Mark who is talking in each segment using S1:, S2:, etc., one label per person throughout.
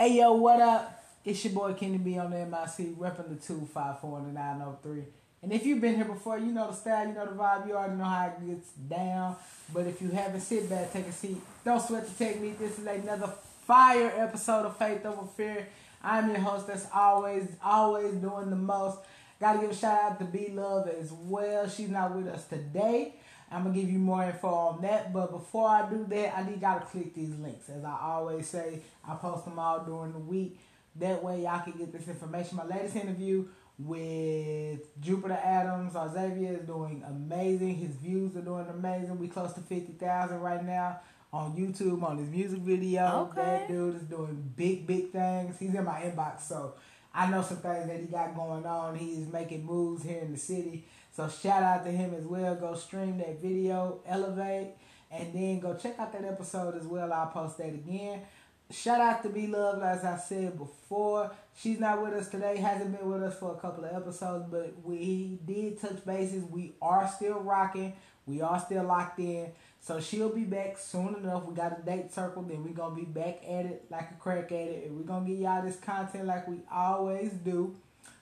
S1: Hey yo, what up? It's your boy Kenny B on the MIC, repping the 254 and the 903. And if you've been here before, you know the style, you know the vibe, you already know how it gets down. But if you haven't, sit back, take a seat. Don't sweat the technique. This is another fire episode of Faith Over Fear. I'm your host that's always, always doing the most. Gotta give a shout out to B Love as well. She's not with us today. I'm gonna give you more info on that. But before I do that, I need gotta click these links. As I always say, I post them all during the week. That way y'all can get this information. My latest interview with Jupiter Adams, our Xavier is doing amazing. His views are doing amazing. We close to fifty thousand right now on YouTube on his music video.
S2: Okay.
S1: That dude is doing big, big things. He's in my inbox, so I know some things that he got going on. He's making moves here in the city. So shout out to him as well. Go stream that video, elevate, and then go check out that episode as well. I'll post that again. Shout out to Be Love, as I said before. She's not with us today, hasn't been with us for a couple of episodes, but we did touch bases. We are still rocking. We are still locked in. So she'll be back soon enough. We got a date circled, then we're gonna be back at it like a crack at it. And we're gonna get y'all this content like we always do.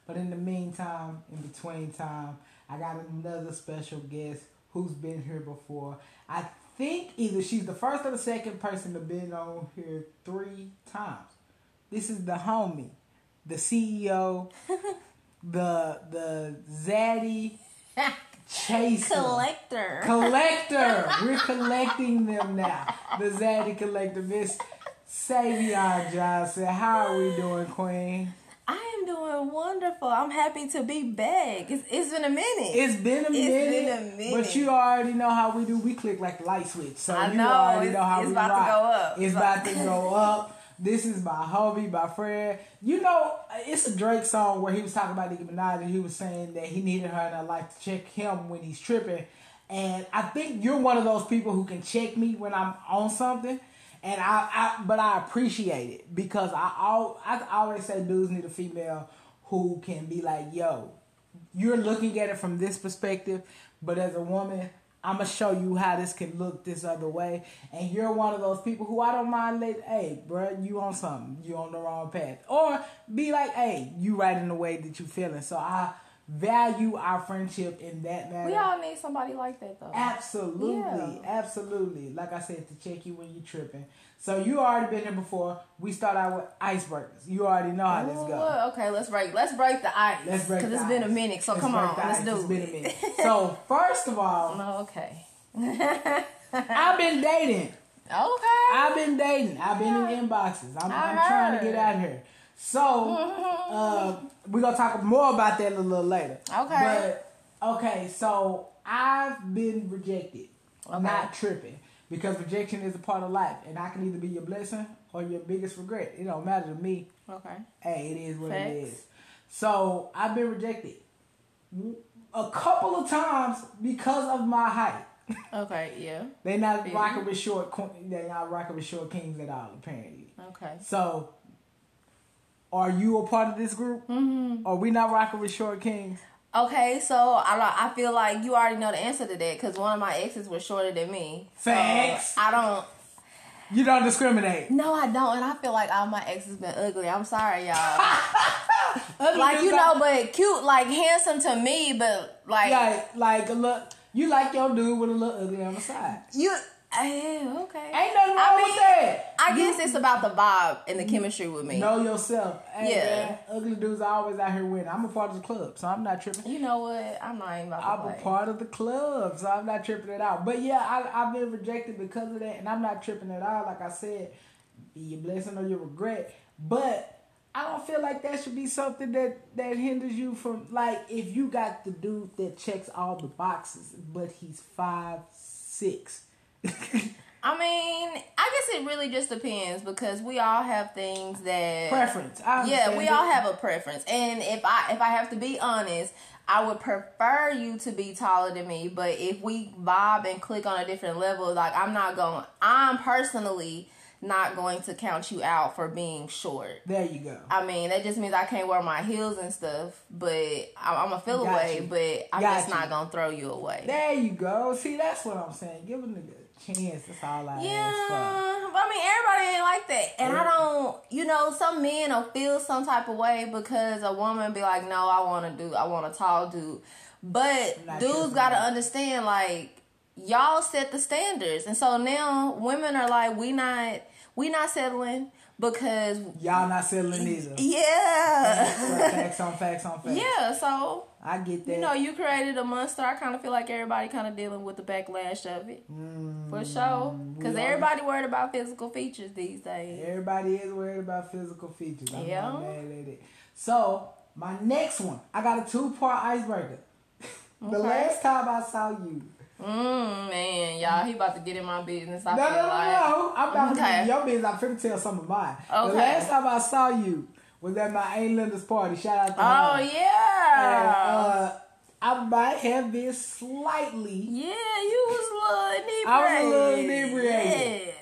S1: But in the meantime, in between time, I got another special guest who's been here before. I think either she's the first or the second person to been on here three times. This is the homie, the CEO, the the Zaddy Chaser.
S2: Collector.
S1: Collector. We're collecting them now. The Zaddy Collector. Miss Savion Johnson. How are we doing, Queen?
S2: I am doing wonderful. I'm happy to be back. It's, it's been a minute.
S1: It's been a
S2: It's
S1: minute.
S2: been a minute.
S1: But you already know how we do. We click like the light switch. So
S2: I
S1: you
S2: know.
S1: already
S2: It's-
S1: know how
S2: it's
S1: we
S2: about to go up.
S1: It's
S2: So-
S1: about to go up. This is my hobby, my friend. You know, it's a Drake song where he was talking about Nicki Minaj and he was saying that he needed her in her life to check him when he's tripping. And I think you're one of those people who can check me when I'm on something. And I, I but I appreciate it because I, al- I always say dudes need a female who can be like, yo, you're looking at it from this perspective, but as a woman, I'm gonna show you how this can look this other way. And you're one of those people who I don't mind let, hey, bruh, you on something, you on the wrong path, or be like, hey, you right in the way that you feeling. So I value our friendship in that matter.
S2: we all need somebody like that, though.
S1: Absolutely,
S2: Yeah.
S1: absolutely. Like I said, to check you when you're tripping. So you already been here before. We start out with icebreakers. You already know how this goes.
S2: okay, let's break. Let's break the ice.
S1: Let's break
S2: Because it's been a minute. So
S1: Let's
S2: come on, let's
S1: ice.
S2: do it.
S1: It's been a minute. So first of all,
S2: Oh, okay.
S1: I've been dating.
S2: Okay.
S1: I've been dating. I've been in inboxes. I'm, I'm trying to get out here. So uh, we're gonna talk more about that a little later.
S2: Okay.
S1: But okay, so I've been rejected.
S2: Okay.
S1: Not tripping. Because rejection is a part of life. And I can either be your blessing or your biggest regret. It don't matter to me.
S2: okay.
S1: Hey, it is what it is. So I've been rejected. A couple of times because of my height.
S2: Okay, yeah.
S1: They not
S2: Yeah.
S1: rocking with short. They not rocking with short kings at all. Apparently.
S2: Okay.
S1: So, are you a part of this group? Mm-hmm. Are we not rocking with short kings?
S2: Okay, so I I feel like you already know the answer to that because one of my exes was shorter than me. So
S1: Facts.
S2: I don't.
S1: You don't discriminate.
S2: No, I don't, and I feel like all my exes been ugly. I'm sorry, y'all. Like you know, but cute, like handsome to me, but like
S1: like a look. You like your dude with a little ugly on the side.
S2: you. Eh, okay.
S1: Ain't nothing wrong
S2: I
S1: with that.
S2: I
S1: You
S2: guess it's about the vibe and the chemistry with me.
S1: know yourself. Hey,
S2: Yeah.
S1: man, ugly dudes are always out here winning. I'm a part of the club, so I'm not tripping.
S2: You know what? I'm not even about to
S1: I'm
S2: play.
S1: a part of the club, so I'm not tripping it out. But yeah, I, I've been rejected because of that, and I'm not tripping at all. Like I said, be your blessing or your regret. But I don't feel like that should be something that that hinders you from like if you got the dude that checks all the boxes, but he's five six.
S2: I mean, I guess it really just depends because we all have things that
S1: Preference. I
S2: Yeah, we
S1: it.
S2: all have a preference. And if I if I have to be honest, I would prefer you to be taller than me, but if we vibe and click on a different level, like I'm not going I'm personally not going to count you out for being short.
S1: There you go.
S2: I mean, that just means I can't wear my heels and stuff, but I'm, I'm gonna feel
S1: Got
S2: away,
S1: you.
S2: but I'm
S1: Got
S2: just
S1: you.
S2: not gonna throw you away.
S1: There you go. See, that's what I'm saying. Give them a nigga chance. That's all I
S2: Yeah,
S1: ask for.
S2: but I mean, everybody ain't like that, and I don't. You know, some men will feel some type of way because a woman be like, "No, I want to do. I want a tall dude," but
S1: Not
S2: dudes got to understand like y'all set the standards, and so now women are like, "We not, we not settling because
S1: Y'all not settling either.
S2: yeah,
S1: facts on facts on facts.
S2: yeah." So
S1: I get that.
S2: you know, you created a monster. I kind of feel like everybody kind of dealing with the backlash of it. For sure. Because
S1: Mm,
S2: everybody worried about physical features these days.
S1: Everybody is worried about physical features. I'm
S2: Yeah.
S1: not mad at it. So my next one, I got a two part icebreaker. the
S2: Okay.
S1: last time I saw you.
S2: Mmm, man, y'all, he about to get in my business. I
S1: No, no,
S2: feel
S1: no,
S2: like.
S1: no. I'm about to get in your business. I'm finna tell some of mine.
S2: Okay.
S1: The last time I saw you was at my Aunt Linda's party. Shout out to
S2: Oh,
S1: her.
S2: yeah.
S1: And, uh, I might have been slightly
S2: yeah, you was a little inebriated.
S1: I was a little inebriated.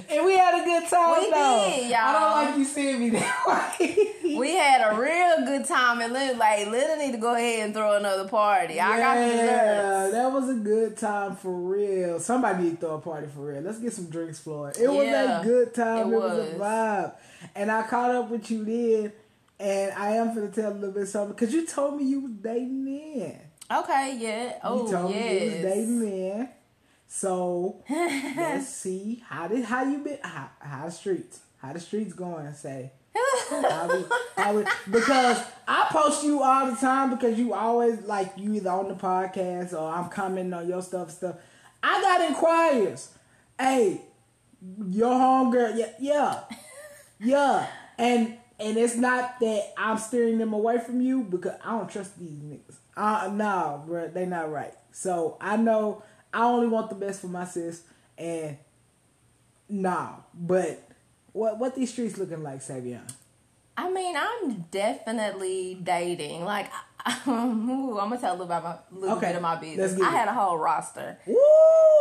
S1: and we had a good time
S2: We
S1: though.
S2: did, y'all.
S1: I don't like you seeing me that way.
S2: We had a real good time, and Lil, like, Lil need to go ahead and throw another party. I got the desserts.
S1: Yeah, that was a good time for real. Somebody need to throw a party for real. Let's get some drinks flowing. It was a good time.
S2: it
S1: It, was. a vibe. And I caught up with you then, and I am gonna tell a little bit something because you told me you was dating then.
S2: Okay, yeah. Oh,
S1: you told me you was
S2: yes.
S1: dating then. So let's see how did how you been how, how the streets how the streets going say how we, how we, because I post you all the time because you always like you either on the podcast or I'm commenting on your stuff stuff. I got inquiries. Hey, your homegirl, yeah, yeah, yeah, and and it's not that I'm steering them away from you because I don't trust these niggas. Uh, no, bro, they not right. So I know I only want the best for my sis, and nah, but what what these streets looking like, Savion?
S2: I mean, I'm definitely dating. Like, ooh, I'm gonna tell a little, about my, little
S1: Okay,
S2: bit of my business. I had a whole roster.
S1: Woo!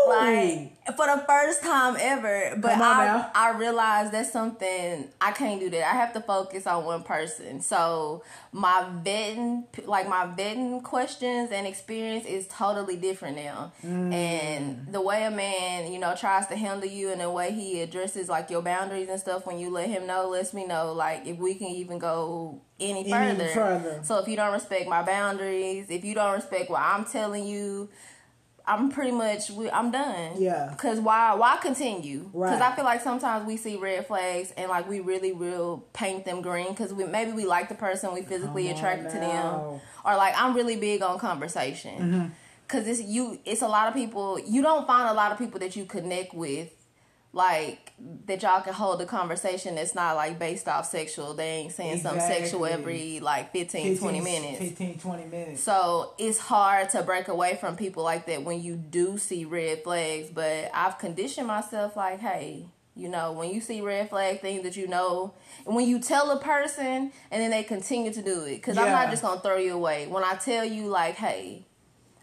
S2: Like for the first time ever, but I
S1: now.
S2: I realized that's something I can't do that. I have to focus on one person. So my vetting, like my vetting questions and experience is totally different now.
S1: Mm.
S2: And the way a man, you know, tries to handle you and the way he addresses like your boundaries and stuff when you let him know, lets me know like if we can even go any
S1: Any
S2: further.
S1: further.
S2: So if you don't respect my boundaries, if you don't respect what I'm telling you, I'm pretty much we, I'm done.
S1: Yeah.
S2: Cause why why continue?
S1: Right.
S2: Cause I feel like sometimes we see red flags and like we really will paint them green because we maybe we like the person we physically
S1: on
S2: attracted to them or like I'm really big on conversation. Mm-hmm. Cause it's you it's a lot of people you don't find a lot of people that you connect with like that y'all can hold a conversation that's not like based off sexual. They ain't saying something sexual every like 15, 20 minutes.
S1: 15, 20 minutes.
S2: So it's hard to break away from people like that when you do see red flags. But I've conditioned myself like, hey, you know, when you see red flag things that you know, and when you tell a person and then they continue to do it, because I'm not just gonna throw you away. When I tell you like, hey,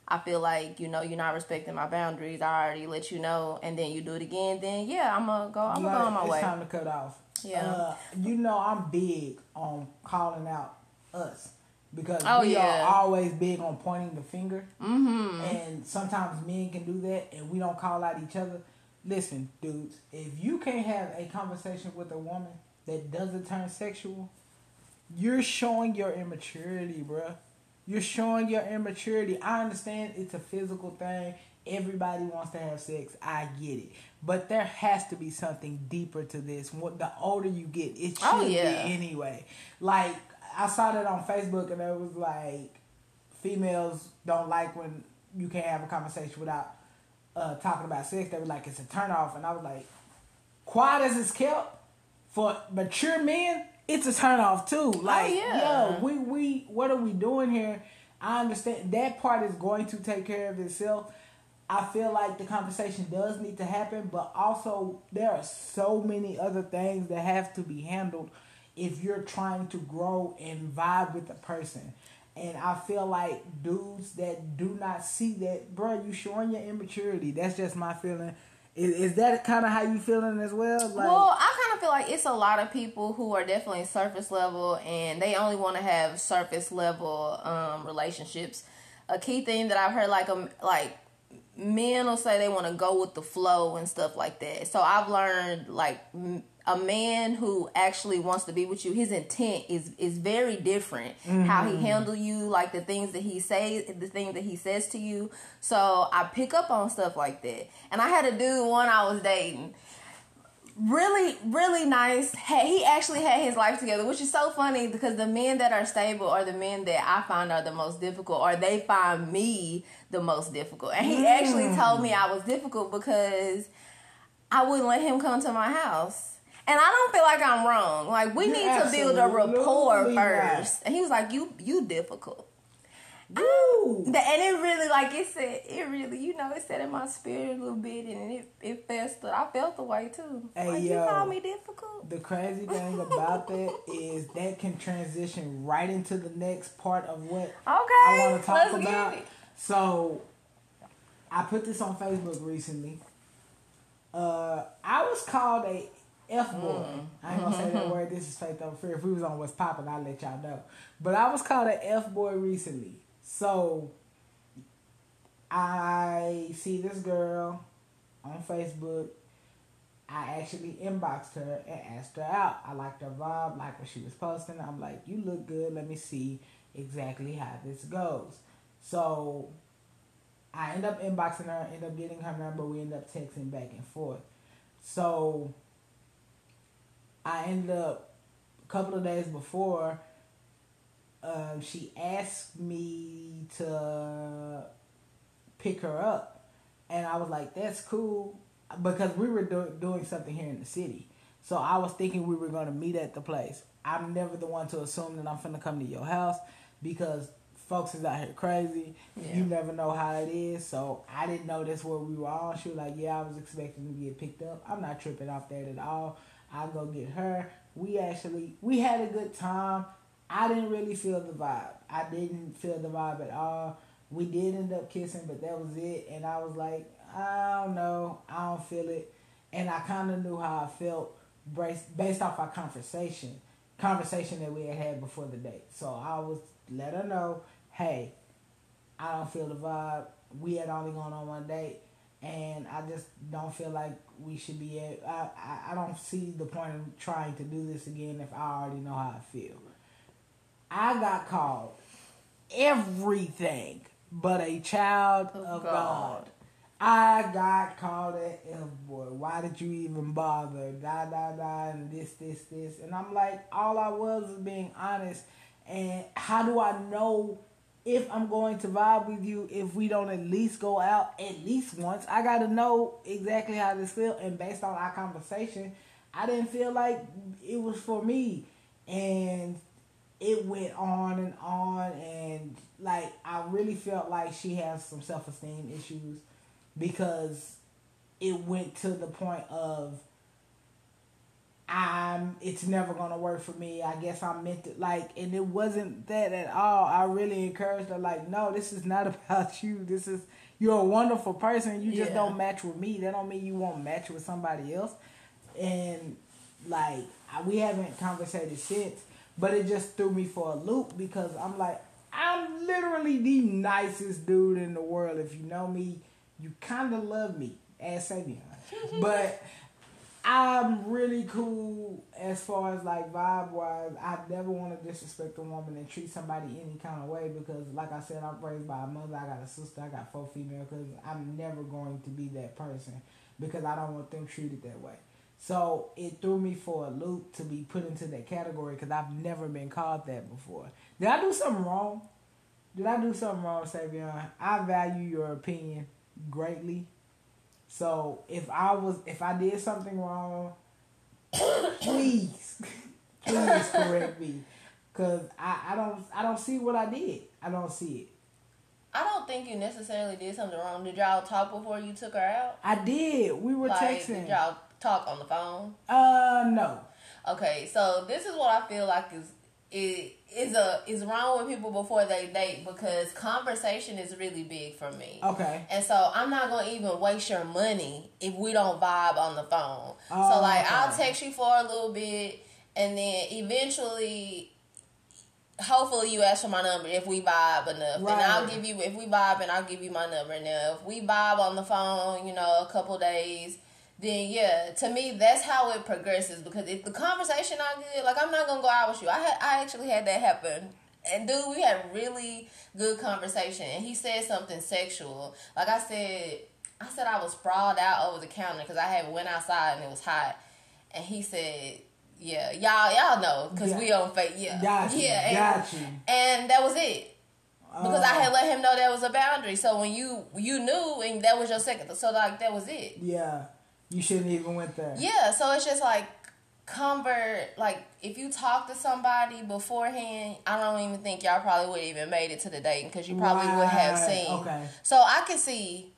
S2: I feel like you know you're not respecting my boundaries. I already let you know, and then you do it again. Then yeah, I'm gonna go. I'm gonna go on my
S1: it's
S2: way.
S1: time to cut off.
S2: Yeah.
S1: Uh, you know I'm big on calling out us because
S2: Oh,
S1: we
S2: yeah.
S1: are always big on pointing the finger. Mm-hmm. And sometimes men can do that, and we don't call out each other. Listen, dudes, if you can't have a conversation with a woman that doesn't turn sexual, you're showing your immaturity, bruh. You're showing your immaturity. I understand it's a physical thing. Everybody wants to have sex. I get it. But there has to be something deeper to this. What the older you get, it should
S2: Oh, yeah.
S1: be anyway. Like I saw that on Facebook and it was like females don't like when you can't have a conversation without uh, talking about sex. They were like it's a turn off and I was like quiet as it's kept for mature men, it's a turn off too. Oh, like,
S2: yeah.
S1: yo, we we what are we doing here? I understand that part is going to take care of itself. I feel like the conversation does need to happen, but also there are so many other things that have to be handled if you're trying to grow and vibe with the person. And I feel like dudes that do not see that, bro, you showing your immaturity. That's just my feeling. Is, is that kind of how you feeling as well? Like,
S2: well, I kind of feel like it's a lot of people who are definitely surface level and they only want to have surface level um, relationships. A key thing that I've heard, like um, like men will say they want to go with the flow and stuff like that. So I've learned like m- a man who actually wants to be with you, his intent is is very different. How he mm-hmm. handle you, like the things that he say, the things that he says to you. So I pick up on stuff like that. And I had a dude one I was dating really really nice he actually had his life together which is so funny because the men that are stable are the men that i find are the most difficult or they find me the most difficult and he actually mm. told me i was difficult because i wouldn't let him come to my house and i don't feel like i'm wrong like we
S1: You're
S2: need to build a rapport first
S1: right.
S2: and he was like you you difficult
S1: Woo!
S2: The- and it really like it said it really you know it said in my spirit a little bit and it it festered I felt the way too
S1: Hey,
S2: like
S1: yo.
S2: you call me difficult
S1: The crazy thing about that is that can transition right into the next part of what I want to talk about. So, I put this on Facebook recently. Uh, I was called a F boy. Mm. I ain't gonna say that mm-hmm. word. This is Faith Over Fear. If we was on What's popping, I'll let y'all know. But I was called an F boy recently. So, I see this girl on Facebook. I actually inboxed her and asked her out. I liked her vibe, like what she was posting. I'm like, you look good. Let me see exactly how this goes. So I end up inboxing her, end up getting her number. We end up texting back and forth. So I ended up a couple of days before. Um, she asked me to pick her up, and I was like, "That's cool," because we were do- doing something here in the city. So I was thinking we were gonna meet at the place. I'm never the one to assume that I'm finna come to your house because folks is out here crazy.
S2: Yeah.
S1: You never know how it is. So I didn't know that's where we were on. She was like, "Yeah, I was expecting to get picked up. I'm not tripping off that at all. I'll go get her." We actually we had a good time. I didn't really feel the vibe. I didn't feel the vibe at all. We did end up kissing, but that was it. And I was like, I don't know. I don't feel it. And I kind of knew how I felt based off our conversation, conversation that we had had before the date. So I was let her know, hey, I don't feel the vibe. We had only gone on one date, and I just don't feel like we should be. At, I, I I don't see the point of trying to do this again if I already know how I feel. I got called everything but a child
S2: Of
S1: of,
S2: God.
S1: God. I got called an F boy. Why did you even bother? Da da da and this, this, this. And I'm like, all I was was being honest. And how do I know if I'm going to vibe with you if we don't at least go out at least once? I gotta know exactly how this feel. And based on our conversation, I didn't feel like it was for me. And it went on and on and like I really felt like she has some self esteem issues because it went to the point of I'm it's never gonna work for me. I guess I'm meant to like and it wasn't that at all. I really encouraged her like, no, this is not about you. This is you're a wonderful person. You just
S2: Yeah.
S1: don't match with me. That don't mean you won't match with somebody else. And like I- we haven't conversated since, but it just threw me for a loop because I'm like, I'm literally the nicest dude in the world. If you know me, you kind of love me, as Savion. but I'm really cool as far as like vibe wise. I never want to disrespect a woman and treat somebody any kind of way because, like I said, I'm raised by a mother. I got a sister. I got four female cousins. I'm never going to be that person because I don't want them treated that way. So it threw me for a loop to be put into that category because I've never been called that before. Did I do something wrong? Did I do something wrong, Savion? I value your opinion greatly. So if I was, if I did something wrong, please, please correct me, cause I, I don't, I don't see what I did. I don't see it.
S2: I don't think you necessarily did something wrong. Did y'all talk before you took her out?
S1: I did. We were
S2: Like,
S1: texting.
S2: did y'all talk on the phone?
S1: Uh, no.
S2: Okay, so this is what I feel like is it is a is wrong with people before they date because conversation is really big for me.
S1: Okay.
S2: And so I'm not gonna even waste your money if we don't vibe on the phone.
S1: Oh,
S2: so like
S1: okay.
S2: I'll text you for a little bit and then eventually hopefully you ask for my number if we vibe enough,
S1: Right.
S2: and I'll give you if we vibe, and I'll give you my number. And if we vibe on the phone, you know, a couple days, then yeah, to me that's how it progresses. Because if the conversation not good, like I'm not gonna go out with you. I had I actually had that happen. And dude, we had really good conversation, and he said something sexual. Like I said, I said I was sprawled out over the counter because I had went outside and it was hot, and he said, "Yeah, y'all, y'all know because
S1: Yeah.
S2: we on fake, yeah,
S1: Got you,
S2: yeah." And,
S1: you.
S2: and that was it because I
S1: Uh,
S2: had let him know that was a boundary. So when you you knew and that was your second, so like that was it.
S1: Yeah, you shouldn't even went there.
S2: Yeah, so it's just like convert. Like if you talk to somebody beforehand, I don't even think y'all probably would even made it to the dating because you probably would have seen.
S1: okay.
S2: So I can see.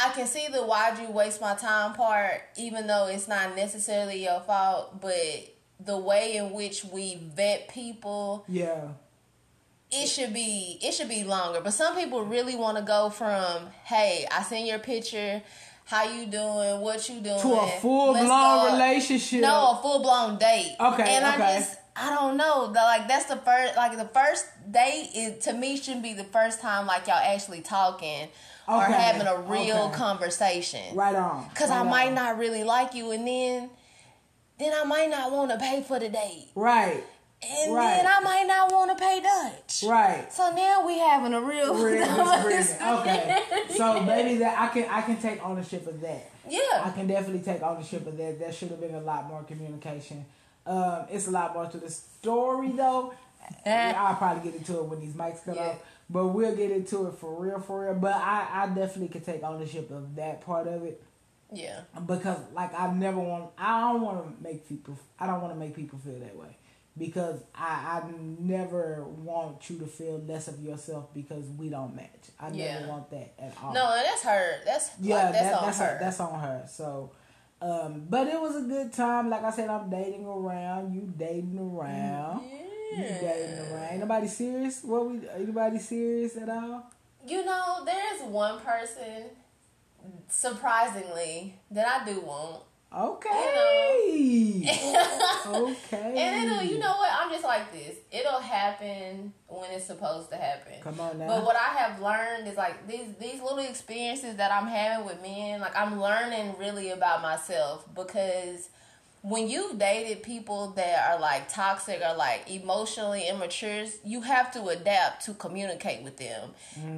S2: I can see the why'd you waste my time part, even though it's not necessarily your fault, but the way in which we vet people
S1: Yeah,
S2: it should be it should be longer. But some people really want to go from hey, I seen your picture, how you doing, what you doing,
S1: to a full
S2: let's
S1: blown
S2: go."
S1: relationship.
S2: No, a full blown date.
S1: Okay,
S2: and
S1: okay.
S2: I just I don't know. The, like that's the first like the first date is to me shouldn't be the first time like y'all actually talking or having a real
S1: okay.
S2: conversation.
S1: right on.
S2: Cause I
S1: right
S2: might
S1: on.
S2: not really like you, and then then I might not want to pay for the date,
S1: Right,
S2: and
S1: Right.
S2: then I might not want to pay Dutch.
S1: right.
S2: So now we having a real,
S1: Real. Okay, so maybe that I can I can take ownership of that.
S2: Yeah.
S1: I can definitely take ownership of that. There should have been a lot more communication. Um, it's a lot more to the story though. I'll probably get into it when these mics come
S2: Yeah.
S1: out. But we'll get into it for real, for real. But I, I definitely can take ownership of that part of it
S2: yeah,
S1: because, like, I never want. I don't want to make people. I don't want to make people feel that way because I, I never want you to feel less of yourself because we don't match. I
S2: Yeah.
S1: never want that at all.
S2: no, and that's her. That's
S1: Yeah,
S2: like, that's
S1: that,
S2: on
S1: that's
S2: her.
S1: that's on her. So, um, but it was a good time. Like I said, I'm dating around. You dating around. You dating around. Ain't nobody serious? What we? Anybody serious at all?
S2: You know, there's one person, surprisingly, that I do want.
S1: Okay. okay.
S2: And it'll, you know what? I'm just like this. It'll happen when it's supposed to happen.
S1: Come on now.
S2: But what I have learned is like these these little experiences that I'm having with men, like I'm learning really about myself because when you've dated people that are like toxic or like emotionally immature, you have to adapt to communicate with them.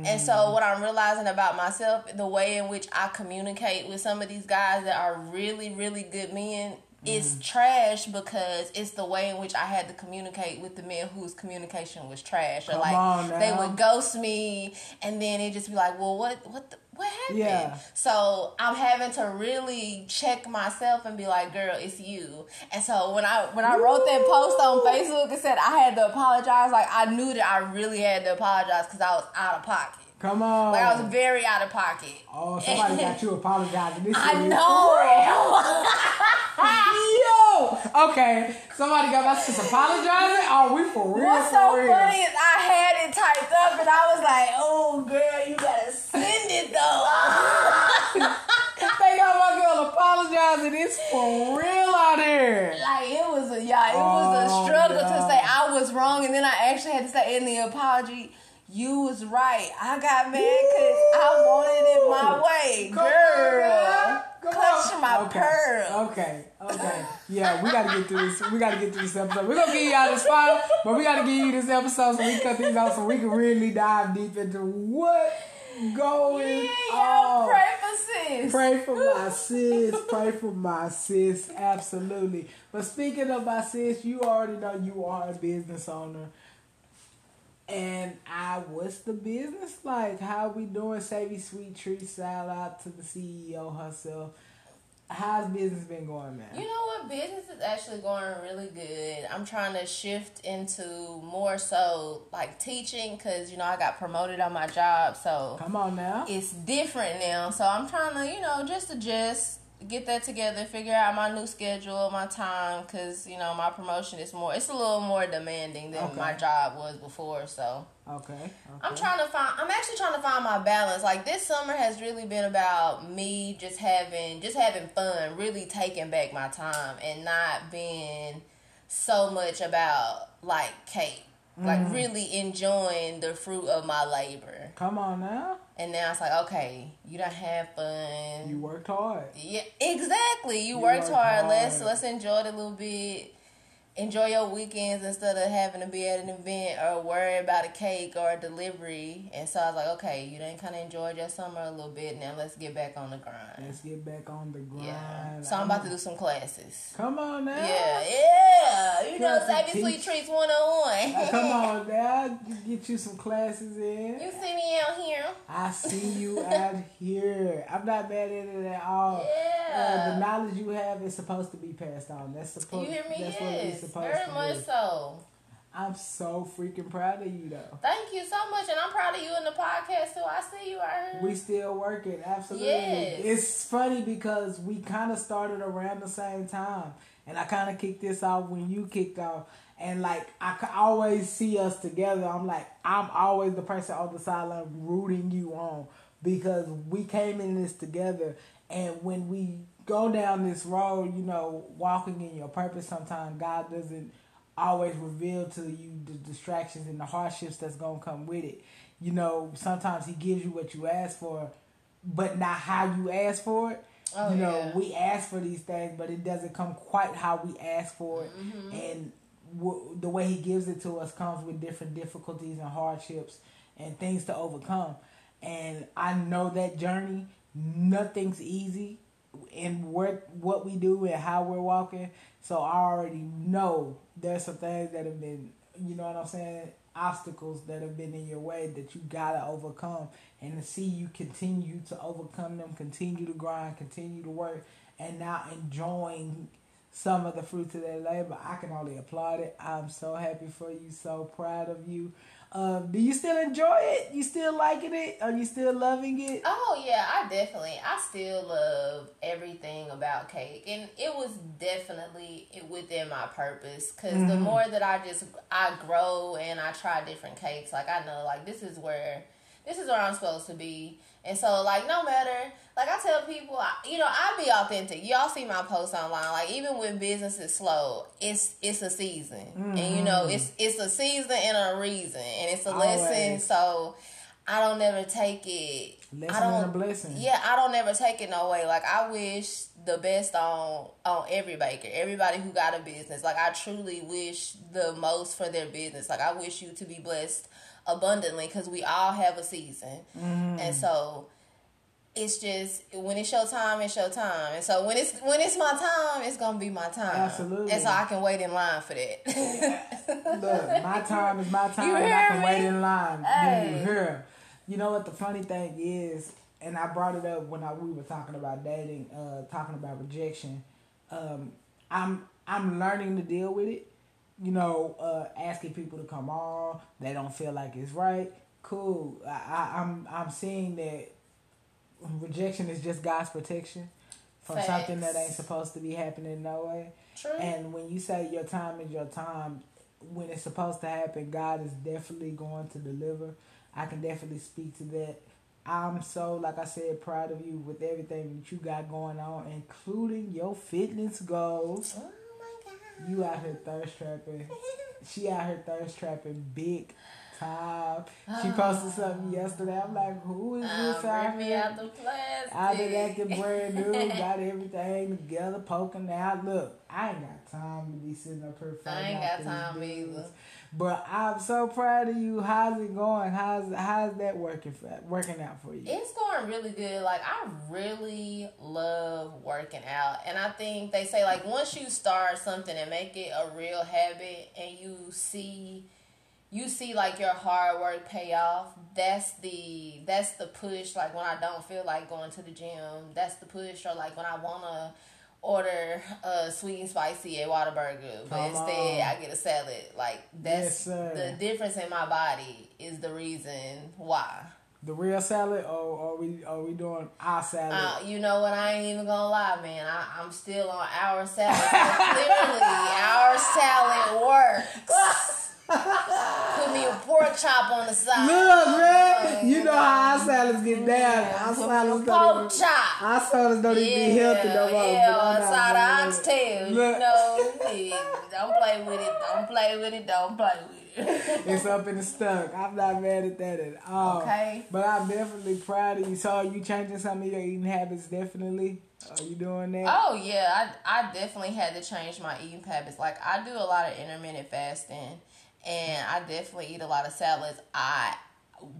S2: And so mm. what I'm realizing about myself, the way in which I communicate with some of these guys that are really, really good men is mm. trash because it's the way in which I had to communicate with the men whose communication was trash. Or
S1: Come
S2: like
S1: on
S2: they would ghost me and then it just be like, Well what what the what happened?
S1: Yeah.
S2: So I'm having to really check myself and be like, girl, it's you. And so when I when I wrote that post on Facebook and said I had to apologize, like I knew that I really had to apologize because I was out of pocket.
S1: Come on.
S2: Like I was very out of pocket.
S1: oh, somebody got you apologizing. This
S2: I know.
S1: Yo. Okay. Somebody got my sis apologizing. Oh, we for real.
S2: What's
S1: for
S2: so
S1: real.
S2: funny is I had it typed up and I was like, oh girl, you gotta send it though.
S1: They got my girl apologizing. It's for real out here.
S2: Like it was a yeah, it was
S1: Oh,
S2: a struggle to say I was wrong, and then I actually had to say in the apology, you was right. I got mad because I wanted it my way,
S1: Come
S2: girl.
S1: girl.
S2: Clutch my
S1: okay.
S2: pearl.
S1: Okay, okay. Yeah, we gotta get through this. We gotta get through this episode. We're gonna give y'all this final, but we gotta give you this episode so we cut things out so we can really dive deep into what going
S2: Yeah,
S1: on.
S2: pray for sis.
S1: Pray for my sis. Pray for my sis. Absolutely. But speaking of my sis, you already know you are a business owner. And I, what's the business like? How we doing? Savi's Sweet Treat. Shout out to the CEO herself. How's business been going, man?
S2: You know what? Business is actually going really good. I'm trying to shift into more so like teaching because you know I got promoted on my job, so
S1: Come on now.
S2: it's different now. So I'm trying to, you know, just adjust, get that together, figure out my new schedule, my time, because you know my promotion is more. It's a little more demanding than
S1: Okay.
S2: my job was before. So
S1: Okay. okay.
S2: I'm trying to find. I'm actually trying to find my balance. Like this summer has really been about me just having, just having fun, really taking back my time, and not being so much about like Kate. like mm-hmm. really enjoying the fruit of my labor.
S1: Come on now.
S2: And now it's like, okay, you don't have fun.
S1: You worked hard.
S2: Yeah, exactly. You,
S1: You
S2: worked
S1: worked
S2: hard. Let's let's enjoy it a little bit. Enjoy your weekends instead of having to be at an event or worry about a cake or a delivery. And so I was like, okay, you didn't kind of enjoyed your summer a little bit. Now let's get back on the grind.
S1: Let's get back on the grind.
S2: Yeah. So I'm about to do some classes.
S1: Come on now.
S2: Yeah, yeah. You know, Savi's Sweet. Treats 101.
S1: Come on now. Get you some classes in.
S2: You see me out here?
S1: I see you out here. I'm not mad at it at all. Uh,
S2: Yeah.
S1: the knowledge you have is supposed to be passed on. That's supposed.
S2: You hear me?
S1: That's what it's
S2: Yes.
S1: Supposed
S2: Very
S1: to
S2: much so.
S1: I'm so freaking proud of you, though.
S2: Thank you so much. And I'm proud of you in the podcast, too. I see you right here.
S1: We still working, absolutely.
S2: Yes.
S1: It's funny because we kind of started around the same time, and I kind of kicked this off when you kicked off, and like I always see us together. I'm like I'm always the person on the sideline rooting you on because we came in this together, and when we go down this road, you know, walking in your purpose, sometimes God doesn't always reveal to you the distractions and the hardships that's gonna come with it. You know, sometimes he gives you what you ask for, but not how you ask for it.
S2: Oh,
S1: you know,
S2: yeah.
S1: we ask for these things, but it doesn't come quite how we ask for it.
S2: Mm-hmm.
S1: And w- the way he gives it to us comes with different difficulties and hardships and things to overcome. And I know that journey. Nothing's easy in what what we do and how we're walking. So I already know there's some things that have been, you know what I'm saying, obstacles that have been in your way that you gotta overcome. And to see you continue to overcome them, continue to grind, continue to work, and now enjoying some of the fruits of that labor, I can only applaud it. I'm so happy for you, so proud of you. Um, do you still enjoy it? You still liking it? Are you still loving it?
S2: Oh yeah, I definitely. I still love everything about cake, and it was definitely within my purpose. Because the
S1: Mm-hmm.
S2: more that I just I grow and I try different cakes, like I know like this is where this is where I'm supposed to be. And so like no matter like I tell people, I, you know, I be authentic. Y'all see my posts online. Like even when business is slow, it's it's a season, and you know it's it's a season and a reason, and it's a lesson. So I don't never take it.
S1: Lesson
S2: I don't,
S1: and a blessing.
S2: Yeah, I don't ever take it no way. Like I wish the best on on every baker, everybody who got a business. Like I truly wish the most for their business. Like I wish you to be blessed abundantly because we all have a season,
S1: Mm-hmm.
S2: and so it's just when it's your time, it's your time. And so when it's when it's my time, it's gonna be my time.
S1: Absolutely.
S2: And so I can wait in line for that.
S1: Look, my time is my time,
S2: You
S1: and I can
S2: me?
S1: wait in line.
S2: Hey.
S1: You hear? You know what the funny thing is, and I brought it up when I, we were talking about dating, uh, talking about rejection. Um, I'm I'm learning to deal with it. You know, uh, asking people to come on, they don't feel like it's right. Cool. I, I, I'm I'm seeing that rejection is just God's protection from something that ain't supposed to be happening no way.
S2: True.
S1: And when you say your time is your time, when it's supposed to happen, God is definitely going to deliver. I can definitely speak to that. I'm so, like I said, proud of you with everything that you got going on, including your fitness goals.
S2: oh my god.
S1: You out here thirst trapping. She out here thirst trapping big time. She posted something yesterday. I'm like, who is this
S2: Uh,
S1: out here?
S2: out the plastic.
S1: I've been acting brand new, got everything together, poking out. Look, I ain't got time to be sitting up here
S2: I ain't got time
S1: dudes.
S2: either.
S1: But I'm so proud of you. How's it going? How's how's that working for, working out for you?
S2: It's going really good. Like I really love working out, and I think they say like once you start something and make it a real habit, and you see, you see like your hard work pay off. That's the that's the push. Like when I don't feel like going to the gym, that's the push. Or like when I wanna order a sweet and spicy at Whataburger, but
S1: Come
S2: instead
S1: on.
S2: I get a salad. Like that's
S1: Yes,
S2: the difference in my body is the reason why.
S1: The real salad, or are we are we doing our salad?
S2: Uh, you know what? I ain't even gonna lie, man. I, I'm still on our salad. Clearly, our salad works. Me a pork chop on the side.
S1: Look, man, you know how our salads get down. Our
S2: Put me a
S1: salads don't even,
S2: chop.
S1: our salads don't even be healthy no more.
S2: yeah, on side of
S1: doing
S2: ox
S1: it.
S2: tail. You know, it. Don't play with it. Don't play with it. Don't play with it.
S1: it's up in the stomach. I'm not mad at that at all.
S2: Okay.
S1: But I'm definitely proud of you. So are you changing some of your eating habits? Definitely. Are you doing that?
S2: Oh yeah, I I definitely had to change my eating habits. Like I do a lot of intermittent fasting, and I definitely eat a lot of salads. I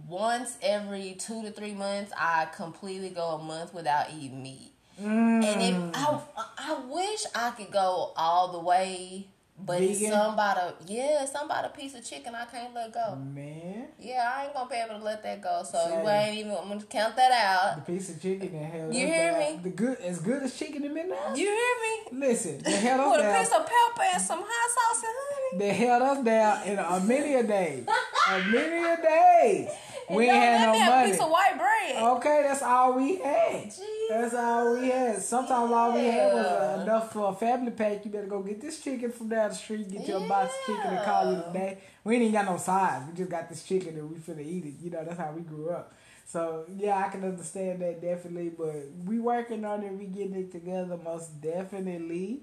S2: once every two to three months, I completely go a month without eating meat.
S1: Mm.
S2: And if I, I wish I could go all the way, but it's
S1: Vegan?
S2: somebody, yeah, somebody piece of chicken I can't let go.
S1: Man,
S2: Yeah, I ain't gonna be able to let that go. So
S1: Same.
S2: you ain't even. I'm gonna count that out.
S1: the piece of chicken that held
S2: You hear me?
S1: The good, as good as chicken in midnight.
S2: You hear me?
S1: Listen, they held us
S2: With a piece of pepper and some hot sauce and honey.
S1: They held us down in a many a day. A many a day. We ain't had no
S2: me have a
S1: money.
S2: piece of white bread.
S1: Okay, that's all we had. That's all we had. Sometimes all we had was uh, enough for a family pack. You better go get this chicken from down the street, get your box of chicken and call it a day. We ain't even got no size. We just got this chicken and we finna eat it. You know, that's how we grew up. So yeah, I can understand that definitely. But we working on it. We getting it together most definitely.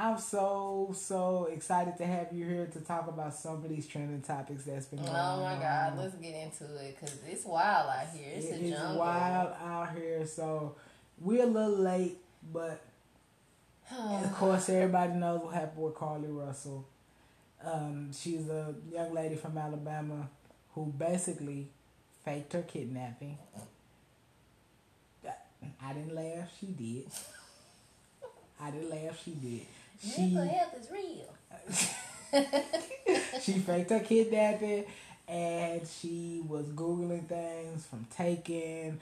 S1: I'm so so excited to have you here to talk about some of these trending topics that's been going on.
S2: Oh my God, let's get into it because it's wild out here. It's
S1: It
S2: a
S1: is
S2: jungle.
S1: wild out here, so we're a little late, but of course everybody knows what happened with Carlee Russell. Um, she's a young lady from Alabama who basically faked her kidnapping. I didn't laugh, she did. I didn't laugh, she did. She
S2: Mental health is real.
S1: she faked her kidnapping and she was googling things from taking.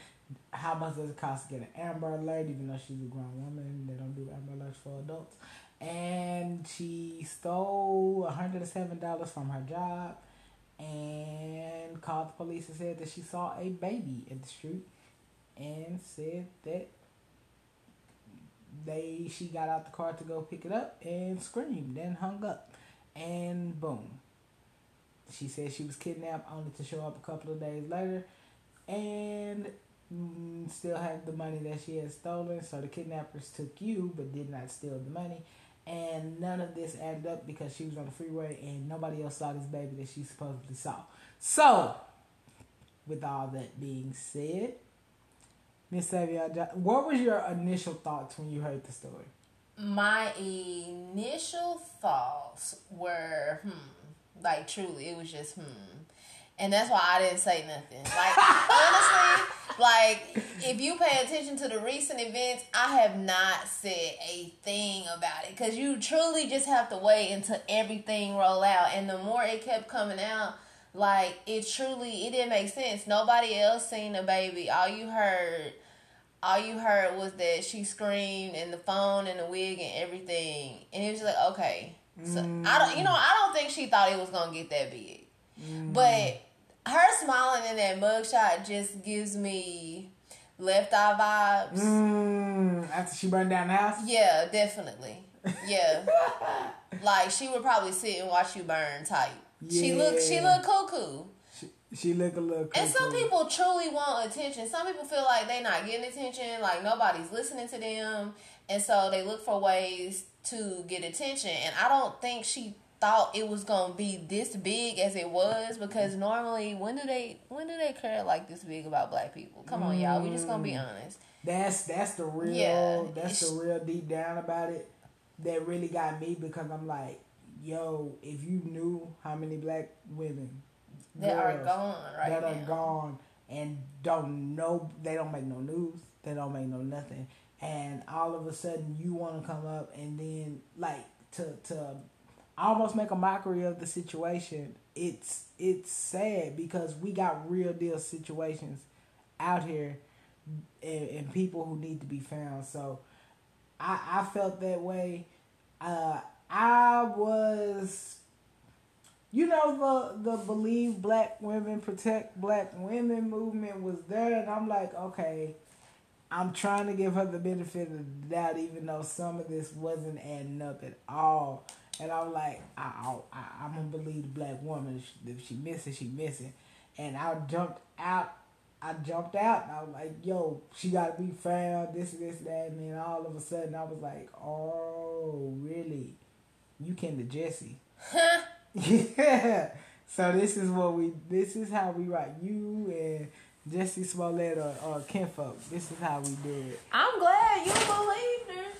S1: how much does it cost to get an amber alert even though she's a grown woman they don't do amber alerts for adults and she stole $107 from her job and called the police and said that she saw a baby in the street and said that they she got out the car to go pick it up and screamed and hung up. And boom. She said she was kidnapped only to show up a couple of days later and mm, still had the money that she had stolen. So the kidnappers took you but did not steal the money. And none of this added up because she was on the freeway and nobody else saw this baby that she supposedly saw. So with all that being said Miss Savion, what was your initial thoughts when you heard the story?
S2: My initial thoughts were, hmm, like truly, it was just hmm, and that's why I didn't say nothing. Like honestly, like if you pay attention to the recent events, I have not said a thing about it because you truly just have to wait until everything roll out, and the more it kept coming out. Like it truly, it didn't make sense. Nobody else seen the baby. All you heard, all you heard was that she screamed and the phone and the wig and everything, and it was like, okay. So I don't, you know, I don't think she thought it was gonna get that big, but her smiling in that mugshot just gives me left eye vibes.
S1: Mm, after she burned down the house?
S2: Yeah, definitely. Yeah, like she would probably sit and watch you burn type. She look, she look cuckoo.
S1: She, she looked a little
S2: And some people truly want attention. Some people feel like they not getting attention, like nobody's listening to them, and so they look for ways to get attention. And I don't think she thought it was gonna be this big as it was because mm. normally when do they when do they care like this big about black people? Come on, y'all, we just gonna be mm. honest.
S1: That's that's the real
S2: Yeah,
S1: that's the real deep down about it that really got me because I'm like, yo, if you knew how many black women
S2: That are gone right
S1: that
S2: now.
S1: are gone and don't know they don't make no news, they don't make no nothing. And all of a sudden you wanna come up and then like to to almost make a mockery of the situation, it's it's sad because we got real deal situations out here and, and people who need to be found. So I I felt that way. Uh, I was, you know, the the believe black women protect black women movement was there, and I'm like, okay, I'm trying to give her the benefit of the doubt, even though some of this wasn't adding up at all. And I'm like, I, I, I'm gonna believe the black woman. If she missing, she missing. And I jumped out. I jumped out. And I was like, yo, she gotta be found. This, this, that. And then all of a sudden, I was like, oh, really? You came to Jesse. Huh? yeah. So this is what we. This is how we write you and Jussie Smollett or, or Kinfolk. This is how we did it.
S2: I'm glad you believed her.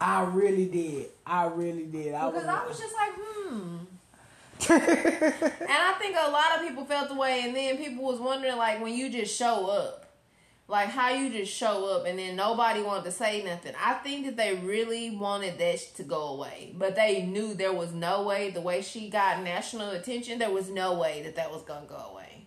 S1: I really did. I really did. I
S2: Because
S1: was,
S2: I was just like, hmm. and I think a lot of people felt the way, and then people was wondering, like, when you just show up, like how you just show up, and then nobody wanted to say nothing. I think that they really wanted that to go away, but they knew there was no way. The way she got national attention, there was no way that that was gonna go away.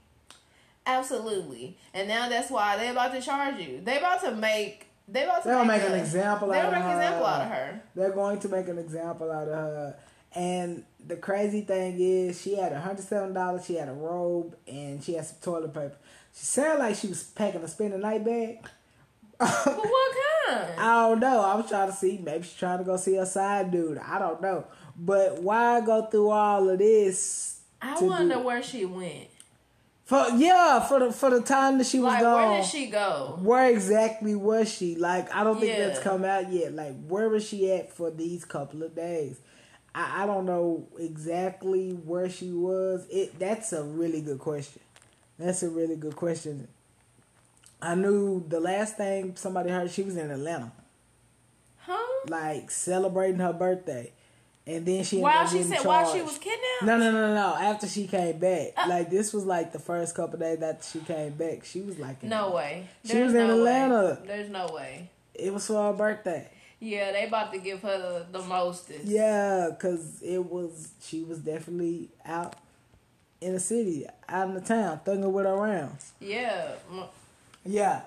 S2: Absolutely, and now that's why they about to charge you. They about to make. They about to
S1: They'll
S2: make,
S1: make an
S2: a-
S1: example
S2: They'll make an example out of her.
S1: They're going to make an example out of her. And the crazy thing is, she had $107, she had a robe, and she had some toilet paper. She sounded like she was packing a spend the night bag.
S2: But what kind?
S1: I don't know. I was trying to see. Maybe she's trying to go see her side dude. I don't know. But why go through all of this?
S2: I wonder
S1: do-
S2: where she went.
S1: For yeah, for the for the time that she was
S2: Like,
S1: gone.
S2: where did she go?
S1: Where exactly was she? Like, I don't think
S2: Yeah.
S1: that's come out yet. Like, where was she at for these couple of days? I, I don't know exactly where she was. It that's a really good question. That's a really good question. I knew the last thing somebody heard she was in Atlanta,
S2: Huh?
S1: like celebrating her birthday, and then she
S2: While she said, while she was kidnapped?
S1: No, no, no, no. After she came back,
S2: Uh.
S1: like this was like the first couple days after she came back. She was like,
S2: No way.
S1: She was in Atlanta.
S2: Way. There's no way.
S1: It was for her birthday.
S2: Yeah, they about to give her the, the mostest.
S1: Yeah, cause it was she was definitely out in the city, out in the town, thugging with her rounds.
S2: Yeah.
S1: Yeah,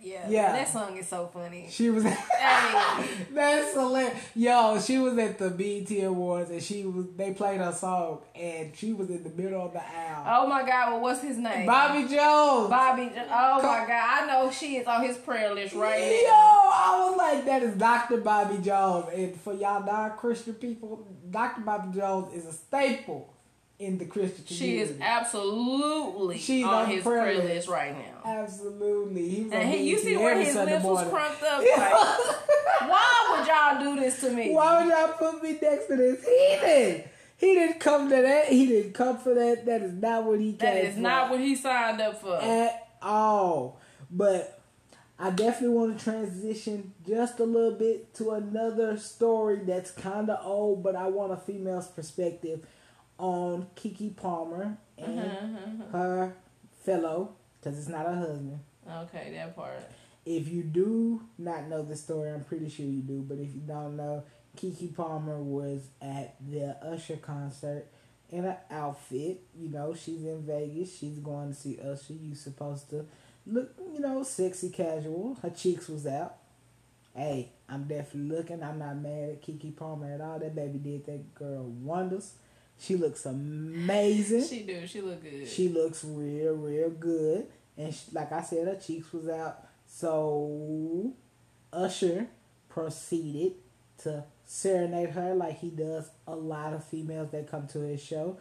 S2: Yeah.
S1: Yeah.
S2: That song is so funny.
S1: she was.
S2: Hey.
S1: That's hilarious. Yo, she was at the BET Awards and she was. They played her song and she was in the middle of the aisle.
S2: Oh my God, well, what's his name?
S1: Bobby Jones.
S2: Bobby. Oh my God, I know she is on his prayer list right
S1: Yo,
S2: now.
S1: I was like, that is Dr. Bobby Jones. And for y'all non-Christian people, Dr. Bobby Jones is a staple in the Christian community.
S2: She is absolutely
S1: She's
S2: on
S1: on
S2: his
S1: prayer
S2: prayer
S1: list.
S2: right now.
S1: Absolutely. He was on
S2: And he, you see where his
S1: Sunday
S2: lips was
S1: morning.
S2: crunked up? Like, why would y'all do this to me?
S1: Why would y'all put me next to this heathen? He didn't come to that. He didn't come for that. That is not what he
S2: That is
S1: for
S2: not what he signed up for.
S1: at all. But I definitely want to transition just a little bit to another story that's kind of old, but I want a female's perspective on Keke Palmer and
S2: Mm-hmm,
S1: her fellow, because it's not her husband.
S2: Okay, that part.
S1: If you do not know the story, I'm pretty sure you do, but if you don't know, Keke Palmer was at the Usher concert in an outfit. You know, she's in Vegas. She's going to see Usher. You supposed to look, you know, sexy casual. Her cheeks was out. Hey, I'm definitely looking. I'm not mad at Keke Palmer at all. That baby did that girl wonders. She looks amazing.
S2: She do. She look good.
S1: She looks real, real good. And she, like I said, her cheeks was out. So Usher proceeded to serenade her like he does a lot of females that come to his show.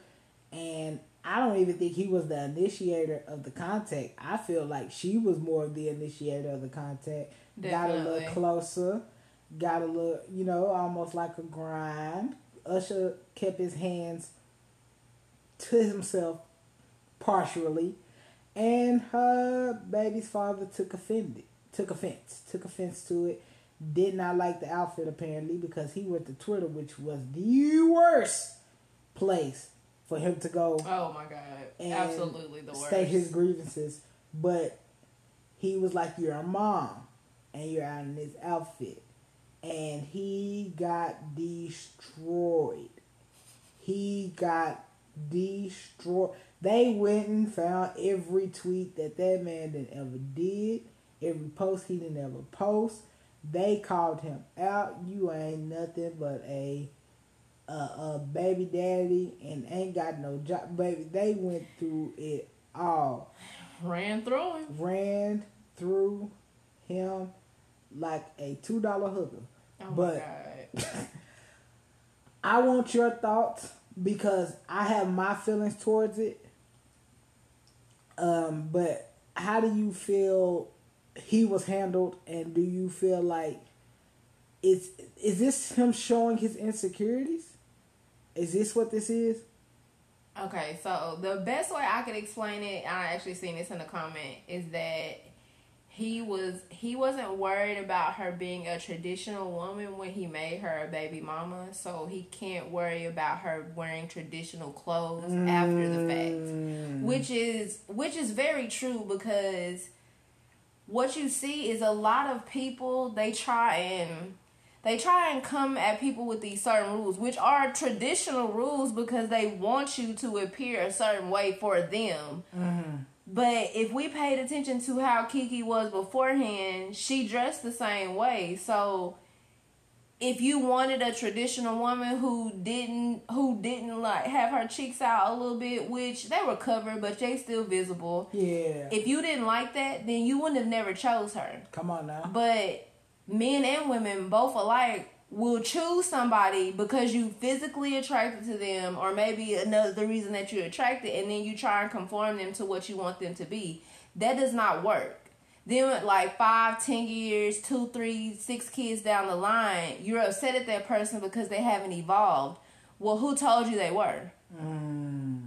S1: And I don't even think he was the initiator of the contact. I feel like she was more of the initiator of the contact. Definitely. Got a little closer. Got a little, you know, almost like a grind. Usher kept his hands to himself partially, and her baby's father took offended, took offense, took offense to it. Did not like the outfit apparently because he went to Twitter, which was the worst place for him to go
S2: oh my god. Absolutely the worst.
S1: state his grievances. But he was like, "You're a mom, and you're out in this outfit," and he got destroyed. He got destroyed. They went and found every tweet that that man did ever did, every post he didn't ever post. They called him out. You ain't nothing but a a, a baby daddy and ain't got no job. Baby, they went through it all.
S2: Ran through him.
S1: Ran through him like a two dollar hooker.
S2: Oh
S1: But-
S2: god.
S1: I want your thoughts because I have my feelings towards it. Um, but how do you feel he was handled, and do you feel like it's is this him showing his insecurities? Is this what this is?
S2: Okay, so the best way I could explain it, I actually seen this in the comment, is that he was he wasn't worried about her being a traditional woman when he made her a baby mama, so he can't worry about her wearing traditional clothes mm. after the fact. Mm. Which is which is very true because what you see is a lot of people they try and they try and come at people with these certain rules, which are traditional rules because they want you to appear a certain way for them. Mm-hmm. But if we paid attention to how Keke was beforehand, she dressed the same way. So if you wanted a traditional woman who didn't who didn't like have her cheeks out a little bit, which they were covered but they still visible.
S1: Yeah.
S2: If you didn't like that, then you wouldn't have never chose her.
S1: Come on now.
S2: But men and women both alike will choose somebody because you physically attracted to them or maybe another the reason that you're attracted and then you try and conform them to what you want them to be that does not work then like five ten years two three six kids down the line you're upset at that person because they haven't evolved well who told you they were mm.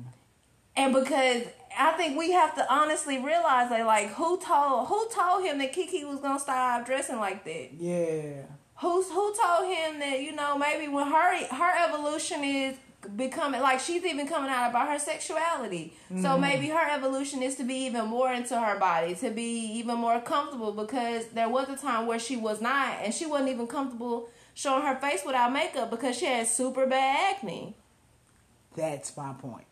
S2: and because I think we have to honestly realize that, like, who told who told him that Keke was gonna stop dressing like that?
S1: Yeah.
S2: Who's who told him that you know maybe when her her evolution is becoming like she's even coming out about her sexuality. Mm-hmm. So maybe her evolution is to be even more into her body, to be even more comfortable because there was a time where she was not and she wasn't even comfortable showing her face without makeup because she had super bad acne.
S1: That's my point.